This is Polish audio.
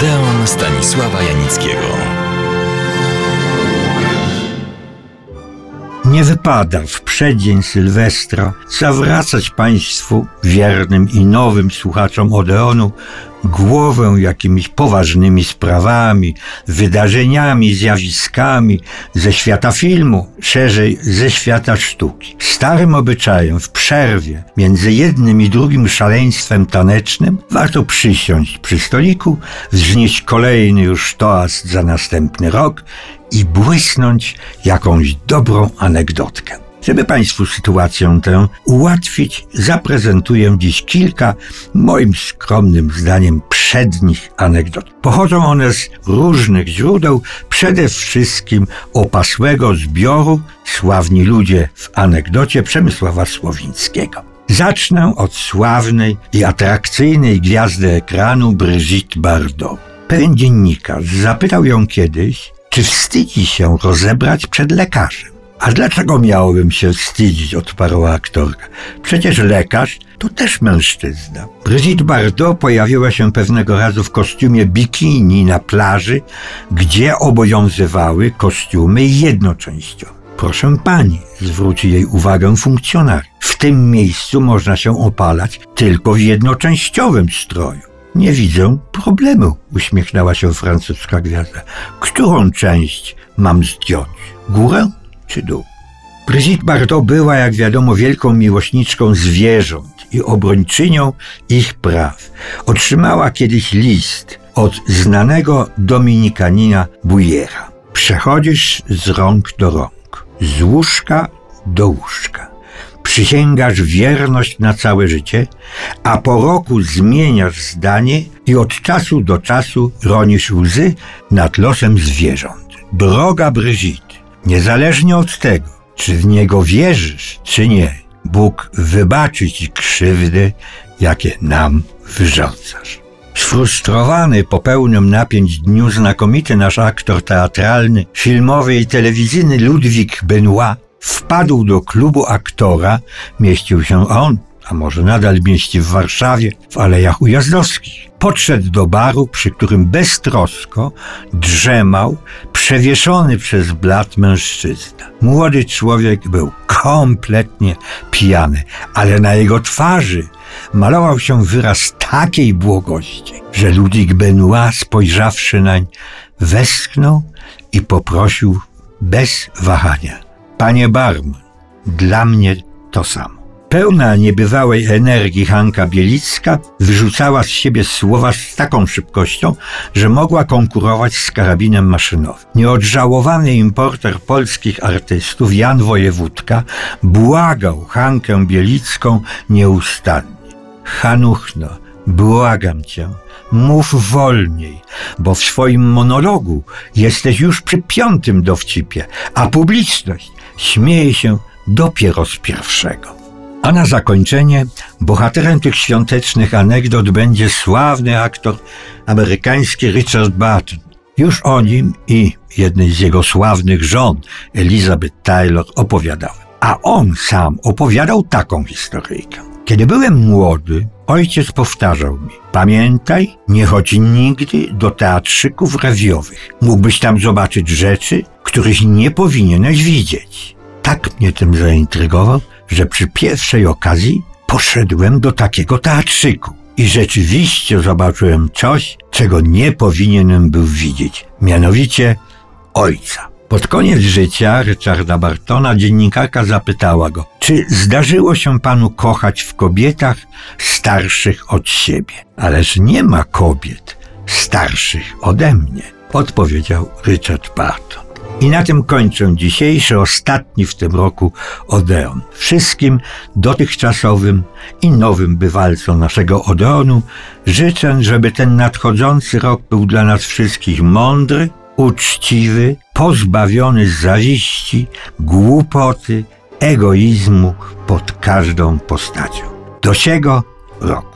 Odeon Stanisława Janickiego. Nie wypada w przeddzień Sylwestra zawracać Państwu, wiernym i nowym słuchaczom Odeonu, głowę jakimiś poważnymi sprawami, wydarzeniami, zjawiskami ze świata filmu, szerzej ze świata sztuki. Starym obyczajem w przerwie między jednym i drugim szaleństwem tanecznym warto przysiąść przy stoliku, wznieść kolejny już toast za następny rok i błysnąć jakąś dobrą anegdotkę. Żeby Państwu sytuację tę ułatwić, zaprezentuję dziś kilka, moim skromnym zdaniem, przednich anegdot. Pochodzą one z różnych źródeł, przede wszystkim opasłego zbioru Sławni ludzie w anegdocie Przemysława Słowińskiego. Zacznę od sławnej i atrakcyjnej gwiazdy ekranu Brigitte Bardot. Pewien dziennikarz zapytał ją kiedyś, czy wstydzi się rozebrać przed lekarzem. A dlaczego miałbym się wstydzić, odparła aktorka. Przecież lekarz to też mężczyzna. Brigitte Bardot pojawiła się pewnego razu w kostiumie bikini na plaży, gdzie obowiązywały kostiumy jednoczęściowe. Proszę pani, zwróci jej uwagę funkcjonariusz. W tym miejscu można się opalać tylko w jednoczęściowym stroju. Nie widzę problemu, uśmiechnęła się francuska gwiazda. Którą część mam zdjąć? Górę czy dół? Brigitte Bardot była, jak wiadomo, wielką miłośniczką zwierząt i obrończynią ich praw. Otrzymała kiedyś list od znanego dominikanina Bujera. Przechodzisz z rąk do rąk, z łóżka do łóżka przysięgasz wierność na całe życie, a po roku zmieniasz zdanie i od czasu do czasu ronisz łzy nad losem zwierząt. Droga Brigitte, niezależnie od tego, czy w niego wierzysz, czy nie, Bóg wybaczy ci krzywdy, jakie nam wyrządzasz. Sfrustrowany po pełnym napięć dniu znakomity nasz aktor teatralny, filmowy i telewizyjny Ludwik Benoit Wpadł do klubu aktora, mieścił się on, a może nadal mieści w Warszawie, w Alejach Ujazdowskich. Podszedł do baru, przy którym beztrosko drzemał przewieszony przez blat mężczyzna. Młody człowiek był kompletnie pijany, ale na jego twarzy malował się wyraz takiej błogości, że Ludwik Benoit spojrzawszy nań, westchnął i poprosił bez wahania. Panie barman, dla mnie to samo. Pełna niebywałej energii Hanka Bielicka wyrzucała z siebie słowa z taką szybkością, że mogła konkurować z karabinem maszynowym. Nieodżałowany importer polskich artystów Jan Wojewódka błagał Hankę Bielicką nieustannie. Hanuchno, błagam cię, mów wolniej, bo w swoim monologu jesteś już przy piątym dowcipie, a publiczność śmieje się dopiero z pierwszego. A na zakończenie bohaterem tych świątecznych anegdot będzie sławny aktor amerykański Richard Barton. Już o nim i jednej z jego sławnych żon, Elizabeth Taylor, opowiadałem. A on sam opowiadał taką historyjkę. Kiedy byłem młody, ojciec powtarzał mi: Pamiętaj, nie chodź nigdy do teatrzyków rewiowych. Mógłbyś tam zobaczyć rzeczy, których nie powinieneś widzieć. Tak mnie tym zaintrygował, że przy pierwszej okazji poszedłem do takiego teatrzyku. I rzeczywiście zobaczyłem coś, czego nie powinienem był widzieć, mianowicie ojca. Pod koniec życia Richarda Bartona dziennikarka zapytała go, czy zdarzyło się panu kochać w kobietach starszych od siebie? Ależ nie ma kobiet starszych ode mnie, odpowiedział Richard Barton. I na tym kończę dzisiejszy, ostatni w tym roku Odeon. Wszystkim dotychczasowym i nowym bywalcom naszego Odeonu życzę, żeby ten nadchodzący rok był dla nas wszystkich mądry, uczciwy, pozbawiony zawiści, głupoty, egoizmu pod każdą postacią. Do siego rok.